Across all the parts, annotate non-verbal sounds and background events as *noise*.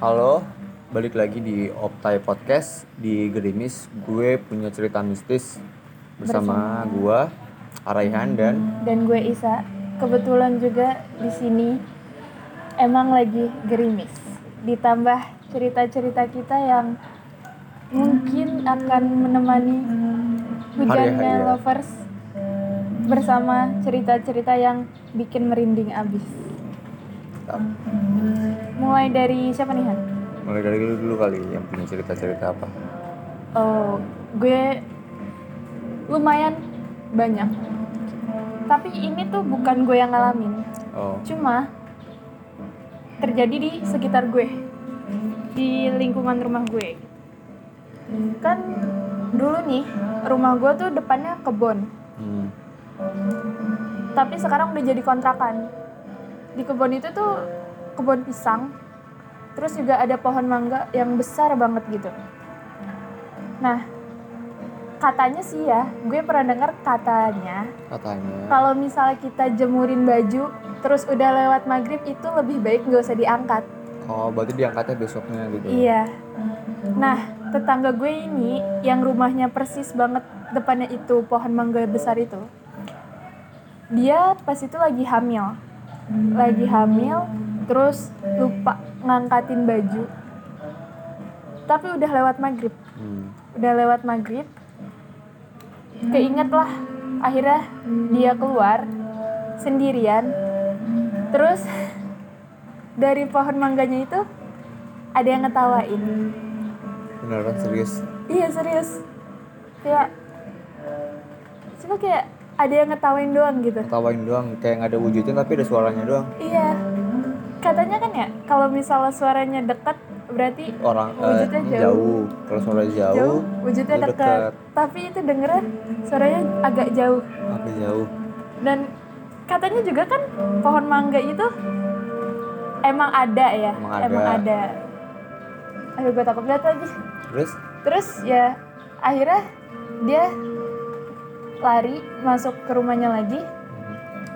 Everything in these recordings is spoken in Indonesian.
Halo, balik lagi di Optai Podcast di Gerimis. Gue punya cerita mistis bersama gue Araihan dan dan gue Isa. Kebetulan juga di sini emang lagi gerimis. Ditambah cerita-cerita kita yang mungkin akan menemani hujannya ya. lovers bersama cerita-cerita yang bikin merinding abis. Mulai dari siapa nih Han? mulai dari dulu dulu kali yang punya cerita-cerita apa? Oh, gue lumayan banyak. Tapi ini tuh bukan gue yang ngalamin. Oh, Cuma terjadi di sekitar gue. Di lingkungan rumah gue. Kan dulu nih, rumah gue tuh depannya kebun. hmm. Tapi sekarang udah jadi kontrakan. Di kebun itu tuh kebun pisang. Terus juga ada pohon mangga yang besar banget gitu. Nah, katanya sih ya, gue pernah dengar katanya katanya. kalau misalnya kita jemurin baju terus udah lewat maghrib itu lebih baik nggak usah diangkat. Oh, berarti diangkatnya besoknya gitu. Iya. Nah, tetangga gue ini yang rumahnya persis banget depannya itu pohon mangga besar itu. Dia pas itu lagi hamil. Lagi hamil terus lupa ngangkatin baju. Tapi udah lewat maghrib. Hmm. Udah lewat maghrib. Keinget lah. Akhirnya dia keluar sendirian. Terus dari pohon mangganya itu ada yang ngetawain. Beneran serius. Iya serius. Kayak cuma kayak ada yang ngetawain doang gitu. Tawain doang, kayak nggak ada wujudnya tapi ada suaranya doang. Iya. Katanya kan ya kalau misalnya suaranya dekat berarti Orang eh, Wujudnya jauh. jauh. Kalau suara jauh, jauh, wujudnya dekat. Tapi itu dengernya suaranya agak jauh. agak jauh. Dan katanya juga kan pohon mangga itu emang ada ya, Emang ada. ada. Aduh gue takut lihat lagi. Terus Terus ya akhirnya dia lari masuk ke rumahnya lagi,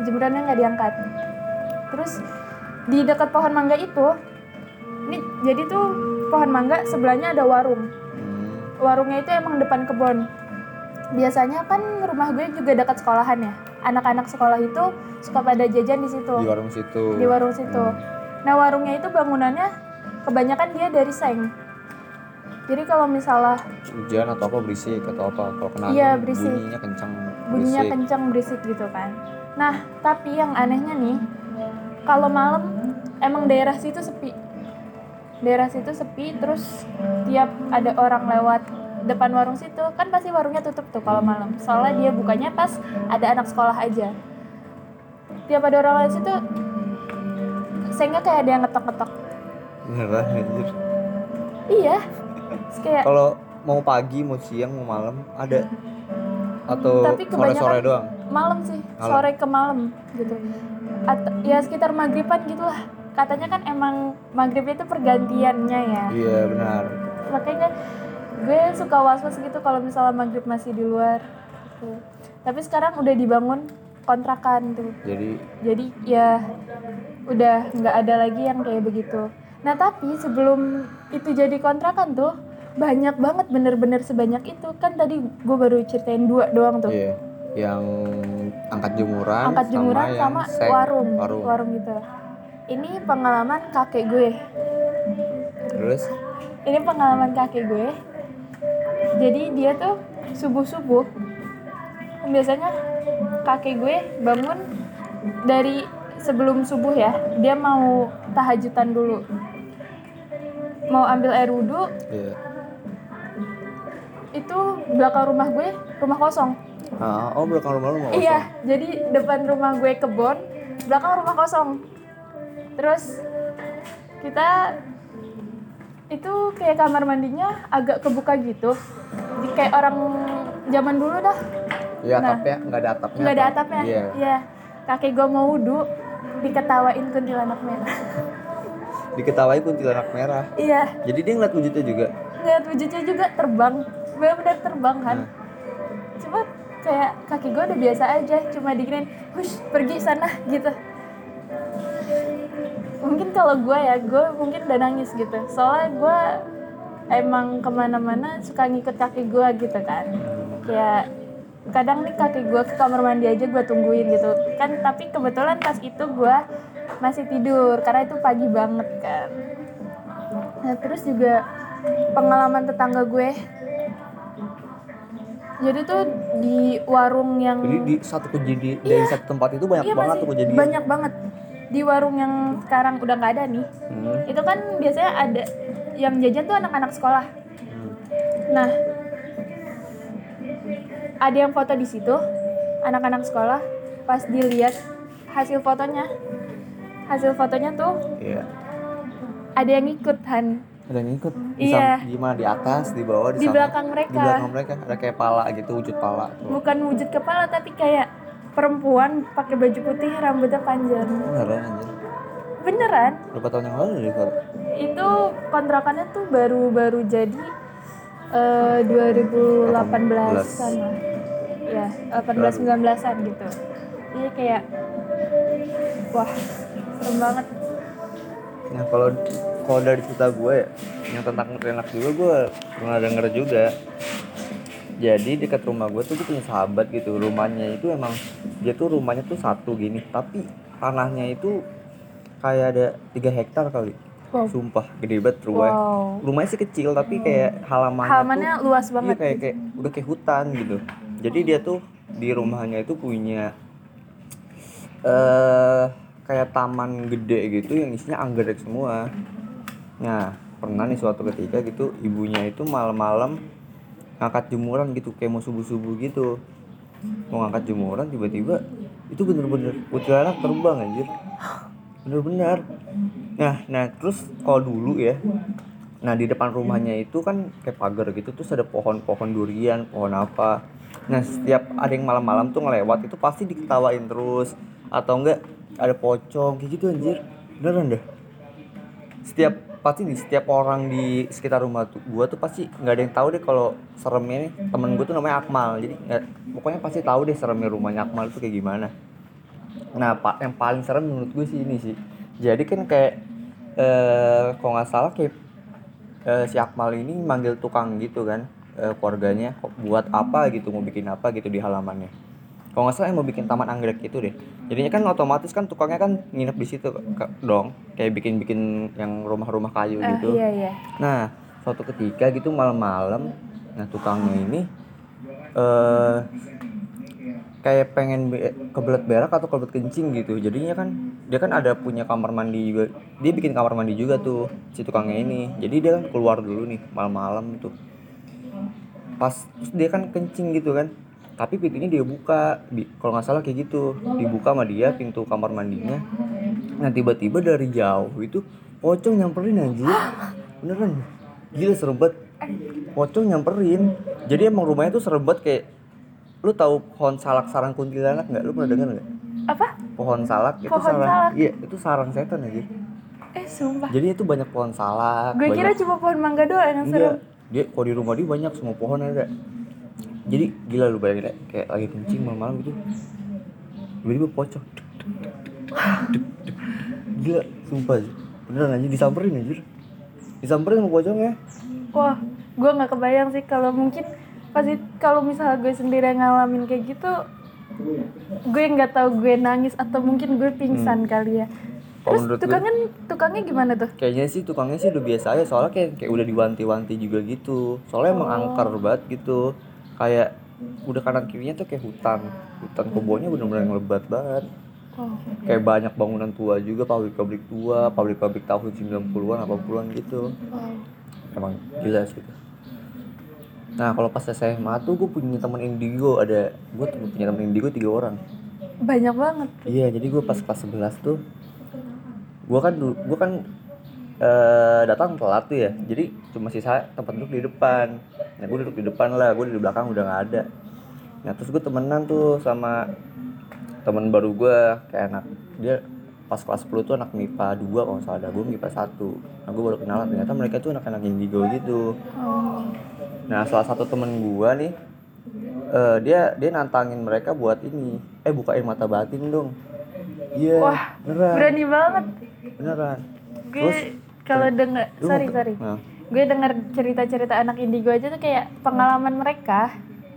jemurannya nggak diangkat. Terus di dekat pohon mangga itu, ini jadi tuh pohon mangga sebelahnya ada warung. hmm, Warungnya itu emang depan kebun. Biasanya kan rumah gue juga dekat sekolahan ya. Anak-anak sekolah itu suka pada jajan di situ di warung situ. di warung situ. Nah warungnya itu bangunannya kebanyakan dia dari seng. Jadi kalau misalnya hujan atau apa berisik atau apa kalau kena Iya, berisik. bunyinya kencang bunyinya kencang berisik gitu kan. Nah tapi yang anehnya nih, kalau malam emang daerah situ sepi. Daerah situ sepi terus tiap ada orang lewat depan warung situ kan pasti warungnya tutup tuh kalau malam. Soalnya dia bukanya pas ada anak sekolah aja. Tiap ada orang lewat situ, sehingga kayak ada yang ngetok-ngetok. beneran anjir Iya. Kayak kalau mau pagi mau siang mau malam ada atau Tapi sore sore doang malam sih, Malam. sore ke malam gitu. At- ya sekitar maghriban gitu lah. Katanya kan emang maghrib itu pergantiannya ya. iya benar Makanya gue suka was-was gitu kalau misalnya maghrib masih di luar. Gitu. Tapi sekarang udah dibangun kontrakan tuh. jadi Jadi ya udah nggak ada lagi yang kayak begitu. Nah tapi sebelum itu jadi kontrakan tuh banyak banget bener-bener sebanyak itu kan tadi gue baru ceritain dua doang tuh. iya yang angkat jemuran angkat jemuran yang sama, seng, warung, warung warung gitu. Ini pengalaman kakek gue. terus Ini pengalaman kakek gue. Jadi dia tuh subuh subuh biasanya kakek gue bangun dari sebelum subuh ya. Dia mau tahajudan dulu. Mau ambil air wudhu iya itu belakang rumah gue rumah kosong. ah, oh belakang rumah lu mau Iya, jadi depan rumah gue kebon, belakang rumah kosong. Terus kita itu kayak kamar mandinya agak kebuka gitu. Kayak orang zaman dulu dah, iya Nah. atapnya nggak ada atapnya nggak ada atapnya. iya Iya. Kakek gue mau wudhu, diketawain kuntilanak merah. Diketawain kuntilanak merah. Iya, jadi dia ngeliat wujudnya juga? Ngeliat wujudnya juga terbang, benar-benar terbang kan. Nah. Cuma kayak kaki gue udah biasa aja cuma diginin hush pergi sana gitu. Mungkin kalau gue ya gue mungkin udah nangis gitu. Soalnya gue emang ke mana-mana suka ngikut kaki gue gitu kan. Kayak kadang nih kaki gue ke kamar mandi aja gue tungguin gitu. Kan tapi kebetulan pas itu gue masih tidur karena itu pagi banget kan nah terus juga pengalaman tetangga gue jadi tuh di warung yang Jadi di satu kejadian dari satu tempat itu banyak Iya banget tuh kejadian. banyak banget di warung yang sekarang udah nggak ada nih Hmm. itu kan biasanya ada yang jajan tuh anak-anak sekolah Hmm. nah ada yang foto di situ anak-anak sekolah pas dilihat hasil fotonya hasil fotonya tuh Iya. ada yang ikut Han Ada yang ikut. Di Iya. sam- Gimana di atas, di bawah, di, Di belakang mereka. Di belakang mereka ada kayak pala gitu, wujud pala. Tuh. bukan wujud kepala tapi kayak perempuan pakai baju putih rambutnya panjang Beneran anjir. beneran Berapa tahun yang lalu kalau itu kontrakannya tuh baru-baru jadi eh 2018-an lah. Ya, 18 19-an gitu. Iya kayak wah, serem banget. Nah kalau kalau dari cerita gue ya, yang tentang enak juga gue pernah denger juga. Jadi dekat rumah gue tuh gue punya sahabat gitu. Rumahnya itu emang dia tuh rumahnya tuh satu gini, tapi tanahnya itu kayak ada tiga hektar kali. Wow. Sumpah gede banget rumahnya. Wow. Rumahnya sih kecil tapi kayak halamannya, Halamannya tuh, luas iya, banget. kayak kayak udah kayak hutan gitu. Jadi dia tuh di rumahnya itu punya eh kayak taman gede gitu yang isinya anggrek semua. Nah, pernah nih suatu ketika gitu ibunya itu malam-malam ngangkat jemuran gitu kayak mau subuh-subuh gitu. Mau ngangkat jemuran tiba-tiba itu bener-bener kuntilanak terbang anjir. Bener-bener. Nah, nah terus kalau dulu ya Nah di depan rumahnya itu kan kayak pagar gitu terus ada pohon-pohon durian, pohon apa. Nah setiap ada yang malam-malam tuh ngelewat itu pasti diketawain terus atau enggak ada pocong kayak gitu anjir. Beneran dah. Setiap pasti nih setiap orang di sekitar rumah tuh gua tuh pasti nggak ada yang tahu deh kalau seremnya nih temen gua tuh namanya Akmal jadi nggak pokoknya pasti tahu deh seremnya rumahnya Akmal tuh kayak gimana nah pak yang paling serem menurut gue sih ini sih jadi kan kayak eh kalau nggak salah kayak eh, si Akmal ini manggil tukang gitu kan eh, keluarganya buat apa gitu mau bikin apa gitu di halamannya kalau nggak salah yang mau bikin taman anggrek itu deh jadinya kan otomatis kan tukangnya kan nginep di situ ke- dong kayak bikin bikin yang rumah-rumah kayu Ah, gitu iya iya. Nah, suatu ketika gitu malam-malam, nah tukangnya ini eh kayak pengen be- kebelet berak atau kebelet kencing gitu. Jadinya kan dia kan ada punya kamar mandi juga. Dia bikin kamar mandi juga tuh si tukangnya ini. Jadi dia kan keluar dulu nih malam-malam tuh. Pas terus dia kan kencing gitu kan. Tapi pintunya dia buka, Di- kalau nggak salah kayak gitu, dibuka sama dia pintu kamar mandinya. Nah tiba-tiba dari jauh itu pocong nyamperin anjir Beneran Gila serem banget Pocong nyamperin Jadi emang rumahnya tuh serem banget kayak Lu tahu pohon salak sarang kuntilanak nggak? Lu pernah dengar nggak? Apa? Pohon salak itu Pohon sarang salak? Iya itu sarang setan aja Eh sumpah. Jadi itu banyak pohon salak Gue kira banyak- cuma pohon mangga doang yang Enggak serem. Dia kalau di rumah dia banyak semua pohon ada Jadi gila lu bayangin ya, Kayak lagi kencing malam-malam gitu Tiba-tiba pocong. Gila sumpah sih Beneran aja disamperin anjir Disamperin sama pocongnya Wah, gue nggak kebayang sih kalau mungkin pasti kalau misalnya gue sendiri yang ngalamin kayak gitu, gue nggak tahu gue nangis atau mungkin gue pingsan kali ya. Terus menurut gue- tukangnya tukangnya gimana tuh? Kayaknya sih tukangnya sih udah biasa aja soalnya kayak kayak udah diwanti-wanti juga gitu. Soalnya emang angker banget gitu. Kayak udah kanan kirinya tuh kayak hutan. Hutan kebunnya bener-bener yang lebat banget. Oh, Kayak banyak bangunan tua juga, pabrik-pabrik tua, pabrik-pabrik tahun 90-an, 80-an gitu. wow. Emang gila sih. Nah kalau pas SMA tuh gue punya teman indigo ada gue punya teman indigo tiga orang. Banyak banget. Iya, jadi gue pas kelas 11 tuh gue kan gue kan eh, datang telat tuh ya. Jadi cuma sisa tempat duduk di depan. Nah, gue duduk di depan lah, gue di belakang udah nggak ada. Nah, terus gue temenan tuh sama temen baru gue kayak anak dia pas kelas 10 tuh anak MIPA 2 kalau salah ada gue MIPA 1 nah gue baru kenalan ternyata mereka tuh anak-anak indigo gitu Oh. Nah, salah satu temen gua nih eh, dia dia nantangin mereka buat ini. Eh, bukain mata batin dong. Iya. Wah, beneran. Berani banget. beneran gue Terus, kalau denger Lu sorry sorry Nah, gue denger cerita-cerita anak indigo aja tuh kayak pengalaman mereka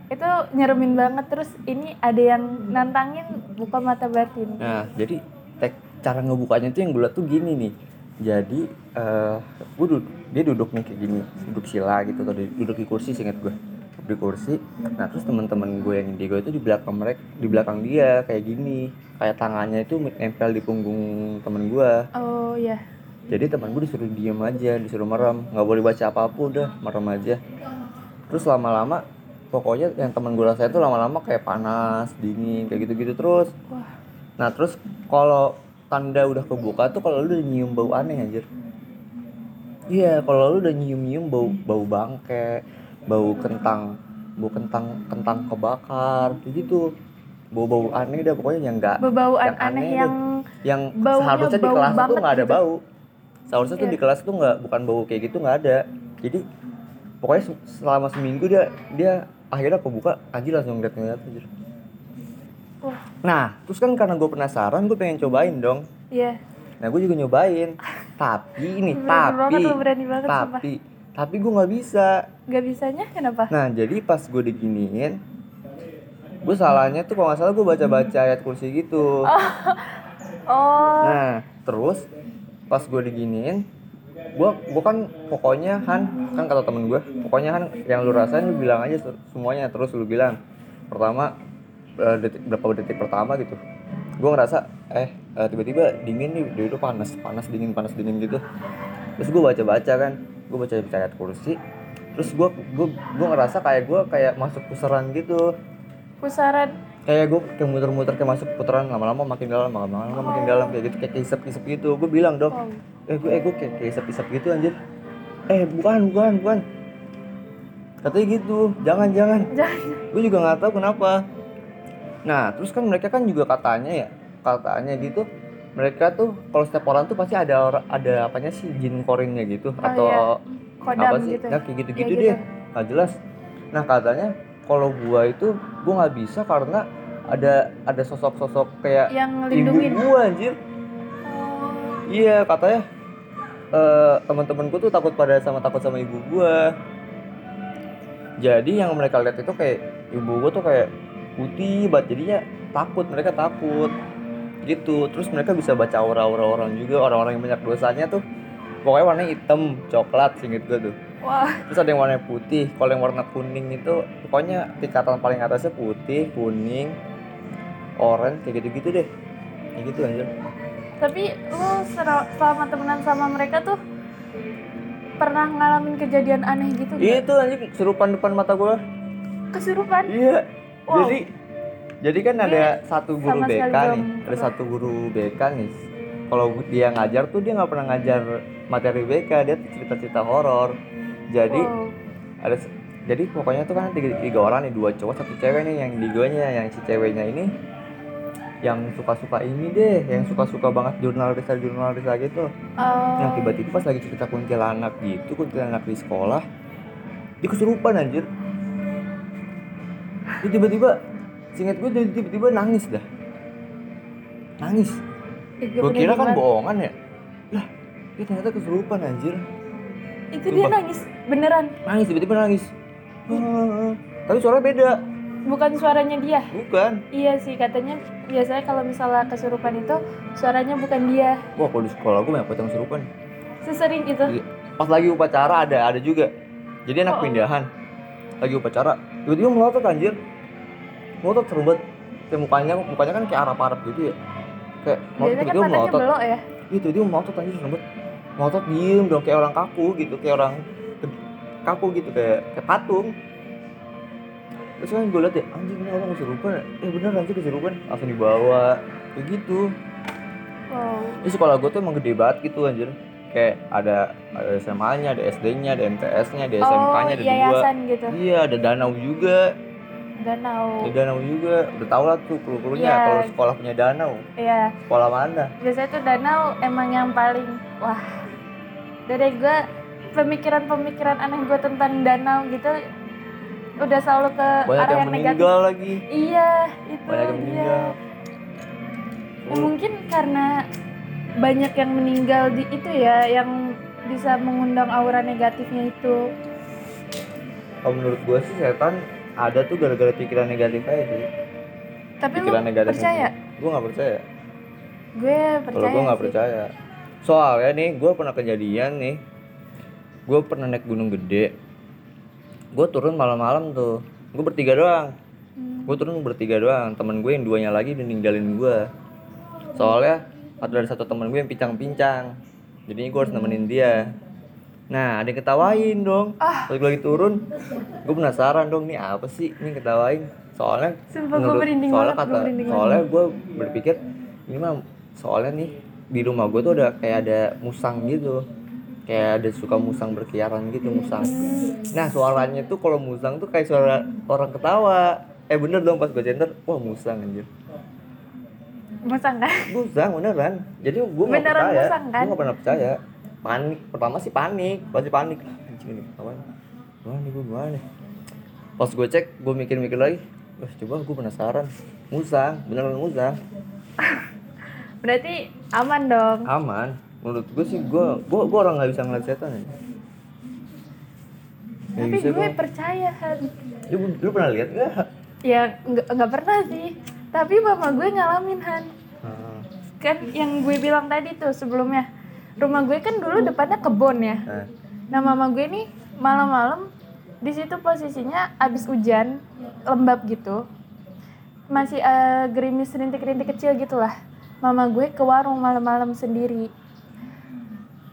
itu nyeremin banget terus ini ada yang nantangin buka mata batin Nah, jadi tek, cara ngebukanya tuh yang gue liat tuh gini nih. Jadi eh gue duduk, dia duduk nih kayak gini, duduk sila gitu atau duduk di kursi singkat gue. Di kursi. Nah, terus teman-teman gue yang indigo itu di belakang mereka, di belakang dia kayak gini. Kayak tangannya itu nempel di punggung temen gue. oh ya Jadi teman gue disuruh diem aja, disuruh merem, nggak boleh baca apa-apa udah, merem aja. Terus lama-lama pokoknya yang teman gue rasain tuh lama-lama kayak panas, dingin, kayak gitu-gitu terus. Nah terus kalau tanda udah kebuka tuh kalau lu udah nyium bau aneh anjir. Iya kalau lu udah nyium-nyium bau bau bangke, bau kentang, bau kentang kentang kebakar, kayak gitu. Bau-bau aneh dah pokoknya yang enggak bebauan yang aneh aneh yang yang Baunya seharusnya di bau kelas tuh nggak ada gitu. bau. Seharusnya tuh Iya. di kelas tuh nggak bukan bau kayak gitu nggak ada. Jadi pokoknya se- selama seminggu dia dia akhirnya kebuka anjir langsung ngeliat-ngeliat anjir. wah Nah, terus kan karena gue penasaran, gue pengen cobain dong. iya Nah, gue juga nyobain. Tapi *laughs* ini, Berani tapi, banget berani banget, sumpah. tapi, tapi gue nggak bisa. nggak bisanya kenapa Nah, jadi pas gue diginiin, gue salahnya tuh kalau nggak salah gue baca-baca ayat kursi gitu. oh *laughs* Nah, terus pas gue diginiin, gue gue kan pokoknya Han kan kata temen gue, pokoknya Han yang lu rasain lu bilang aja se- semuanya terus lu bilang. Pertama eh, detik berapa detik pertama gitu. Gue ngerasa eh eh, tiba-tiba dingin nih, dari itu panas, panas dingin, panas dingin gitu. Terus gue baca-baca kan, gue baca baca ayat kursi. Terus gue gue gue ngerasa kayak gue kayak masuk pusaran gitu pusaran kayak gue kayak muter-muter kayak masuk putaran lama-lama makin dalam lama-lama makin dalam kayak gitu kayak kisep-kisep gitu. Gue bilang dong wow eh gue eh gue kayak kisep-kisep gitu anjir. Eh bukan bukan bukan. Katanya gitu jangan jangan. *laughs* Jangan. Gue juga nggak tahu kenapa. Nah terus kan mereka kan juga katanya ya katanya gitu mereka tuh kalau setiap orang tuh pasti ada ada apanya sih jin korinnya gitu atau iya. kodam apa sih? gitu. Nah kayak gitu-gitu Iya, deh. nggak jelas. Nah katanya kalau gua itu gua nggak bisa karena ada ada sosok-sosok kayak yang ibu lindungin gua anjir. Oh. Iya katanya eh teman-temanku tuh takut pada sama takut sama ibu gua. Jadi yang mereka lihat itu kayak ibu gua tuh kayak putih banget jadinya takut mereka takut. Gitu terus mereka bisa baca aura-aura orang juga orang-orang yang banyak dosanya tuh. Pokoknya warnanya hitam coklat singkat gua tuh wah. Terus ada yang warna putih kalau yang warna kuning itu pokoknya tingkatan paling atasnya putih kuning oranye kayak gitu gitu deh. Kayak gitu anjir. Tapi lu selama temenan sama mereka tuh pernah ngalamin kejadian aneh gitu nggak? itu anjir serupan depan mata gua. Kesurupan? Iya. Wow. jadi jadi kan ada satu guru BK nih. Ada pernah. satu guru BK nih. Kalau dia ngajar tuh dia nggak pernah ngajar materi BK dia cerita-cerita horor jadi Wow. ada jadi pokoknya tuh kan tiga, tiga orang nih dua cowok satu cewek nih. Yang digonya yang si ceweknya ini yang suka-suka ini deh yang suka-suka banget jurnalis jurnalis gitu Oh, yang tiba-tiba pas lagi cerita kuntilanak gitu kuntilanak di sekolah dia kesurupan anjir. Dia tiba-tiba singkat gue tiba-tiba nangis dah. Nangis. Gue kira kan bohongan ya. Lah dia ternyata kesurupan anjir itu dia nangis beneran. Nangis tiba-tiba nangis. Tapi suaranya beda. Bukan suaranya dia. Bukan. Iya sih katanya biasanya kalau misalnya kesurupan itu suaranya bukan dia. Wah kalau di sekolah gue banyak yang kesurupan sesering itu. Iya. pas lagi upacara ada ada juga. Jadi anak Oh. pindahan. Lagi upacara. Tiba-tiba melotot anjir. Melotot serem banget. Kayak mukanya mukanya kan kayak arap-arap gitu ya. Kayak melotot kan tiba-tiba melotot. ya? Iya tiba-tiba melotot anjir banget melotot diem dong kayak orang kaku gitu kayak orang kaku gitu kayak kayak patung terus kan gue liat ya anjir ini orang kesurupan ya? eh bener anjir kesurupan langsung dibawa kayak gitu wow ini sekolah gue tuh emang gede banget gitu anjir kayak ada ada SMA-nya, ada SD-nya, ada MTS-nya, ada SMK-nya, ada oh dua. yayasan gitu Iya, ada danau juga. danau Ada danau juga. Udah tau lah tuh kru-krunya Iya. kalau sekolah punya danau. Iya, Sekolah mana? biasanya tuh danau emang yang paling wah dari gue pemikiran-pemikiran aneh gue tentang danau gitu udah selalu ke Banyak arah yang yang negatif. meninggal lagi. iya itu Banyak yang dia. meninggal. Ya, mungkin karena banyak yang meninggal di itu ya yang bisa mengundang aura negatifnya itu. Kalau menurut gue sih setan ada tuh gara-gara pikiran negatif aja sih. Tapi lu pikiran negatif percaya? Gue nggak percaya. Gue kalau percaya gue nggak percaya soalnya nih gue pernah kejadian nih. Gue pernah naik gunung gede. Gue turun malam-malam tuh. Gue bertiga doang. Hmm. gue turun bertiga doang. Temen gue yang duanya lagi udah ninggalin gue soalnya ada satu temen gue yang pincang-pincang. Jadi gue harus nemenin dia. Nah ada yang ketawain dong. Ah. pas gue lagi turun gue penasaran dong nih apa sih? Ini ketawain. Soalnya Sumpah, gua merinding soalnya banget, gua kata soalnya gue berpikir ini mah soalnya nih di rumah gue tuh ada kayak ada musang gitu. Kayak ada suka musang berkeliaran gitu musang. Nah suaranya tuh kalau musang tuh kayak suara orang ketawa. Eh bener dong pas gue center wah musang anjir. Masa enggak musang beneran. Jadi gue nggak percaya. musang, kan? gue nggak pernah percaya. Panik. Pertama sih panik. Pasti panik. Anjing ini gimana nih gue gimana nih? Pas gue cek gue mikir-mikir lagi. Wah, coba gue penasaran. Musang. Beneran musang. Berarti aman dong. Aman. Menurut gue sih gue gue gue orang nggak bisa ngeliat setan ya. Tapi bisa gue percaya Han. Lu, lu pernah lihat nggak? Ya nggak nggak pernah sih. Tapi mama gue ngalamin Han. Ah, kan yang gue bilang tadi tuh sebelumnya rumah gue kan dulu depannya kebun ya. Nah, nah mama gue nih malam-malam di situ posisinya abis hujan lembab gitu. Masih eh, gerimis rintik-rintik kecil gitulah mama gue ke warung malam-malam sendiri.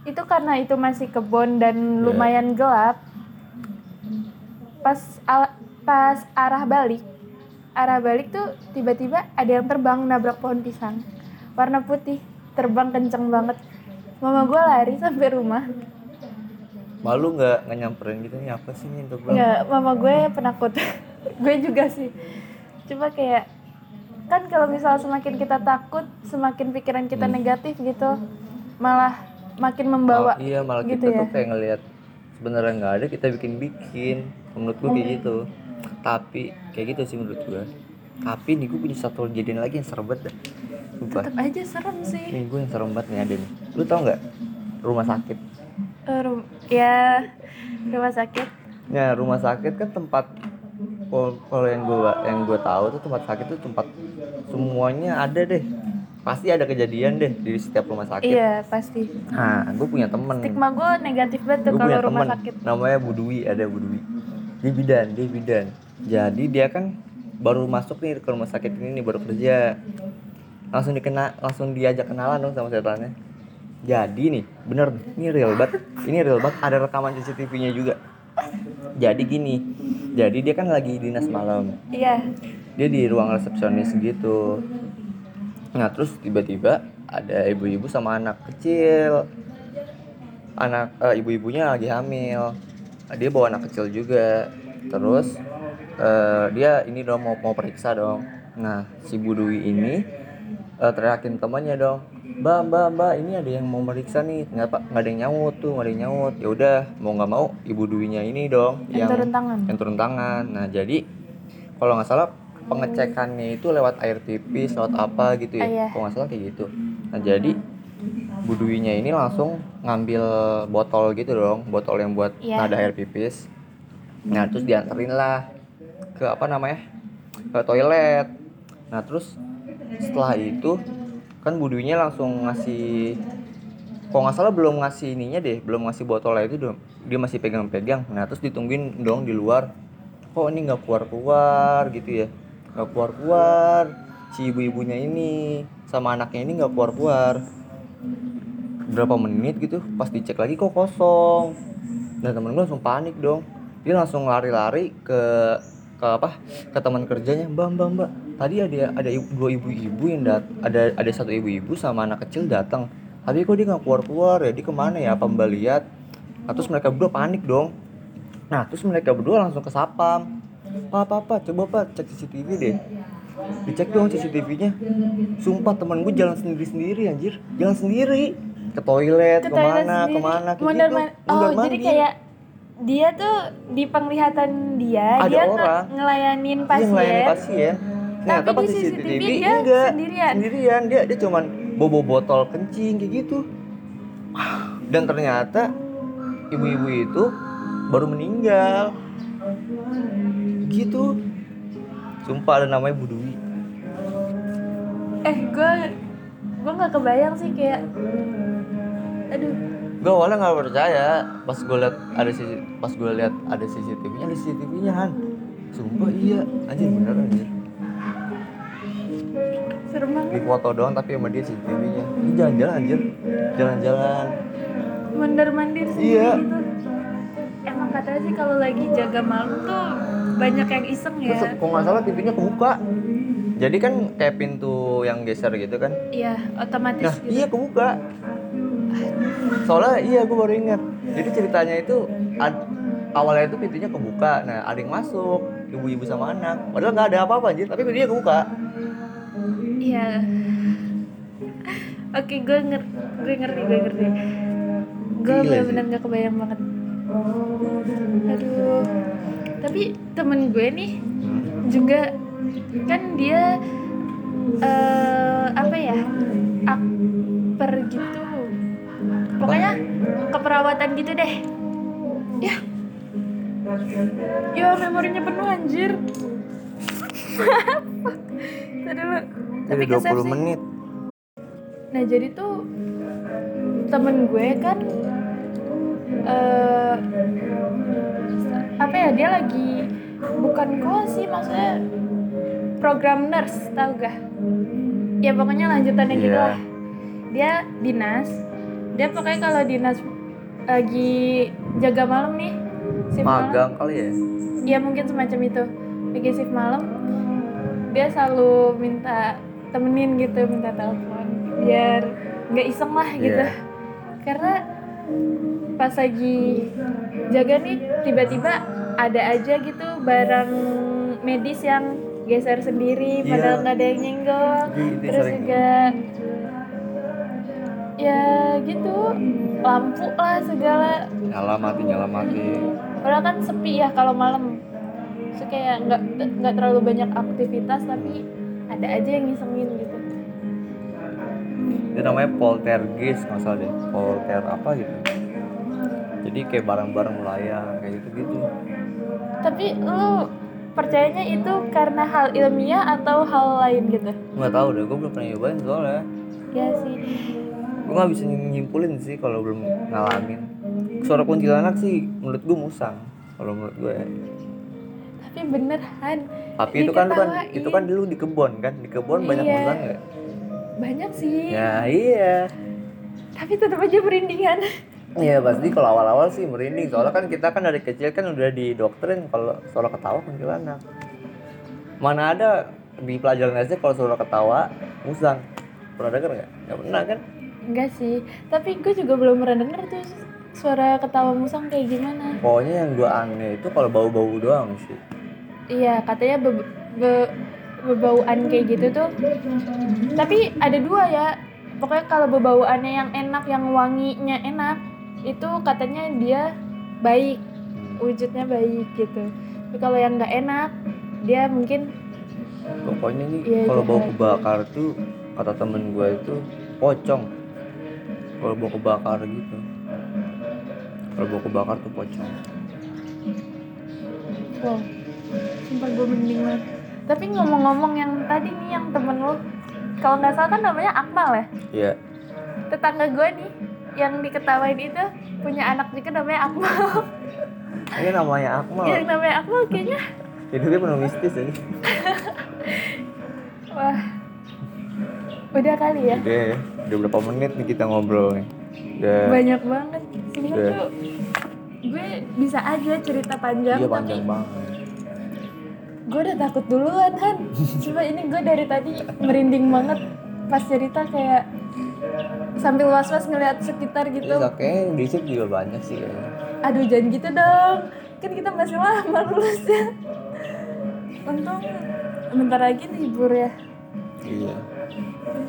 Itu karena itu masih kebun dan Iya. lumayan gelap. Pas al- pas arah balik arah balik tuh tiba-tiba ada yang terbang nabrak pohon pisang. Warna putih terbang kenceng banget. Mama gue lari *laughs* sampai rumah. Malu nggak nggak nyamperin gitu nih apa sih ini untuk ya mama gue penakut. *laughs* Gue juga sih. Cuma kayak kan kalau misal semakin kita takut semakin pikiran kita Hmm. negatif gitu malah makin membawa iya malah gitu kita ya. tuh kayak ngelihat sebenarnya nggak ada kita bikin bikin menurut gue kayak gitu. Tapi kayak gitu sih menurut gue tapi nih gue punya satu kejadian lagi yang serem banget dah. Sumpah. tetap aja serem sih. Nih gue yang serem banget nih ada nih. Lu tau nggak? Rumah sakit. Eh, rum- ya rumah sakit. Ya rumah sakit kan tempat kalau yang gue yang gue tahu tuh tempat sakit tuh tempat semuanya ada deh. Pasti ada kejadian deh di setiap rumah sakit. Iya pasti. Nah gue punya temen. Stigma gue negatif banget tuh kalau rumah temen. sakit. Namanya Bu Dwi ada Bu Dwi. Dia bidan dia bidan. Jadi dia kan baru masuk nih ke rumah sakit ini nih baru kerja. Langsung dikena langsung diajak kenalan dong sama setannya. Jadi nih bener ini real banget. Ini real banget ada rekaman CCTV-nya juga. Jadi gini jadi dia kan lagi dinas malam. Iya. Dia di ruang resepsionis gitu. Nah terus tiba-tiba ada ibu-ibu sama anak kecil. Anak eh, ibu-ibunya lagi hamil. Nah, dia bawa anak kecil juga. Terus eh, dia ini dong mau mau periksa dong. Nah si Bu Dwi ini eh, teriakin temannya dong mbak mbak mbak ini ada yang mau meriksa nih nggak pak nggak ada yang nyaut tuh nggak ada yang nyaut ya udah mau nggak mau ibu Dwinya ini dong yang turun tangan yang turun tangan. Nah, jadi kalau nggak salah pengecekannya itu lewat air pipis, lewat apa gitu ya. Iya. Kalau nggak salah kayak gitu. Nah, jadi buduinya ini langsung ngambil botol gitu dong, botol yang buat Iya. nada air pipis. Nah, terus dianterin lah ke apa namanya? ke toilet. Nah, terus setelah itu kan buduinya langsung ngasih kalau nggak salah belum ngasih ininya deh belum ngasih botolnya itu dia masih pegang-pegang. Nah terus ditungguin dong di luar. Kok ini nggak keluar-keluar gitu ya? Nggak keluar-keluar. Si ibu-ibunya ini sama anaknya ini nggak keluar-keluar. Berapa menit gitu pas dicek lagi kok kosong. Dan temen gue langsung panik dong. Dia langsung lari-lari ke ke apa? Ke teman kerjanya. Mbak mbak mbak tadi ada ada ibu- dua ibu-ibu yang dat ada ada satu ibu-ibu sama anak kecil datang. Tapi kok dia nggak keluar keluar ya? Dia ke mana ya? Apa mbak lihat? Nah, terus mereka berdua panik dong. Nah terus mereka berdua langsung ke sapam pak pak pak coba pak cek CCTV deh. Dicek dong CCTV-nya sumpah temen gue jalan sendiri sendiri anjir. Jalan sendiri. Ke toilet ke ke mana sendiri. ke mana kayak Mondar gitu man- oh Mondar jadi kayak dia tuh di penglihatan dia Ada dia orang. ngelayanin Dia pasien. ngelayanin pasien. Ternyata Tapi di CCTV CCTV dia enggak. sendirian. Sendirian dia dia cuman bobo botol kencing kayak gitu. Dan ternyata ibu-ibu itu baru meninggal. Gitu. Sumpah ada namanya Bu Dwi eh gue gue nggak kebayang sih kayak aduh. Gue awalnya nggak percaya pas gue liat ada pas gue liat ada CCTV-nya ada CCTV-nya han. Sumpah iya. Anjir bener anjir di foto doang tapi sama dia CCTV-nya. Ini jalan-jalan anjir. Jalan-jalan. Mondar mandir sendiri Iya. gitu. Emang katanya sih kalau lagi jaga malam tuh banyak yang iseng ya. Terus kok nggak salah TV-nya kebuka. Jadi kan kayak pintu yang geser gitu kan? Iya otomatis nah gitu. iya kebuka. Soalnya iya gue baru ingat. Jadi ceritanya itu ad- awalnya itu pintunya kebuka. Nah ada yang masuk ibu-ibu sama anak. Padahal nggak ada apa-apa anjir. Tapi pintunya kebuka iya. Oke gue ngerti gue ngerti. Gue ngerti gue benar-benar gak kebayang banget. Aduh. Tapi temen gue nih juga kan dia eh apa ya akper gitu. Pokoknya keperawatan gitu deh. Ya. Ya memorinya penuh anjir. *laughs* Tadi lu tapi kesep 20 sih. menit Nah jadi tuh temen gue kan eh apa ya dia lagi bukan gue sih maksudnya program nurse tau gak? Ya pokoknya lanjutannya gitu Iya. lah. Dia dinas. Dia pokoknya kalau dinas lagi jaga malam nih, shift malam. magang kali ya Ya mungkin semacam itu. Lagi shift malam, dia selalu minta temenin gitu, minta telepon biar nggak iseng lah gitu. Iya. Karena pas lagi jaga nih tiba-tiba ada aja gitu barang medis yang geser sendiri Iya. padahal nggak ada yang nyenggol. Gitu, Terus sering. juga ya gitu lampu lah segala nyala mati nyala mati Padahal kan sepi ya kalau malam. So kayak nggak nggak terlalu banyak aktivitas tapi ada aja yang ngisengin gitu. itu namanya poltergeist nggak salah deh polter apa gitu jadi kayak barang-barang melayang kayak gitu gitu Tapi lu percayanya itu karena hal ilmiah atau hal lain gitu? nggak tahu deh gue belum pernah nyobain soalnya Ya sih. gue nggak bisa nyimpulin sih kalau belum ngalamin suara kuntilanak sih menurut gue musang kalau menurut gue ya. Tapi beneran tapi itu kan kan itu kan dulu di kebun kan di kebun banyak Iya. musang ya banyak sih. ya iya Tapi tetap aja merindingan. Iya pasti kalau awal-awal sih merinding soalnya kan kita kan dari kecil kan udah didoktrin kalau suara ketawa kuntilanak. Mana ada di pelajaran SD kalau suara ketawa musang. Pernah denger nggak? Nggak pernah kan? Enggak sih. Tapi gue juga belum pernah denger tuh suara ketawa musang kayak gimana. Pokoknya yang gua aneh itu kalau bau-bau doang sih. Iya, katanya be- be- bebauan kayak gitu tuh. Tapi ada dua ya. Pokoknya kalau bebauannya yang enak, yang wanginya enak, itu katanya dia baik, wujudnya baik gitu. Tapi kalau yang nggak enak, dia mungkin Pokoknya nih Iya, kalau bau kebakar tuh kata temen gua itu pocong. Kalau bau kebakar gitu. Kalau bau kebakar tuh pocong. wow, sumpah gue mending banget. Tapi ngomong-ngomong yang tadi nih yang temen lu, kalau nggak salah kan namanya Akmal ya. Iya. Tetangga gue nih yang diketawain itu punya anak juga namanya Akmal. Ini namanya Akmal. yang namanya Akmal kayaknya Hidupnya penuh mistis ini. *laughs* Wah. Udah kali ya. Udah ya, udah berapa menit nih kita ngobrol nih. Udah. Banyak banget. Sebenarnya tuh gue bisa aja cerita panjang, Iya panjang tapi banget. Gue udah takut duluan Han. Cuma ini gue dari tadi merinding banget pas cerita kayak sambil was-was ngeliat sekitar gitu. Iya, kayaknya di sini juga banyak sih kayaknya. Aduh jangan gitu dong. Kan kita masih lama lulusnya. Untung bentar lagi libur ya. Iya.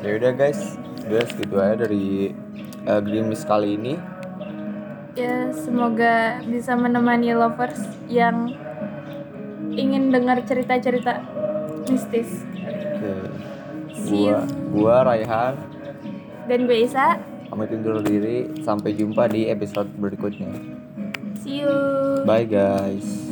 Ya udah guys, udah segitu aja dari uh, Grimis kali ini. Ya, semoga bisa menemani lovers yang ingin dengar cerita-cerita mistis. Oke. Gua, gua Raihan. Dan gue Isa. Pamit undur diri. Sampai jumpa di episode berikutnya. See you. Bye guys.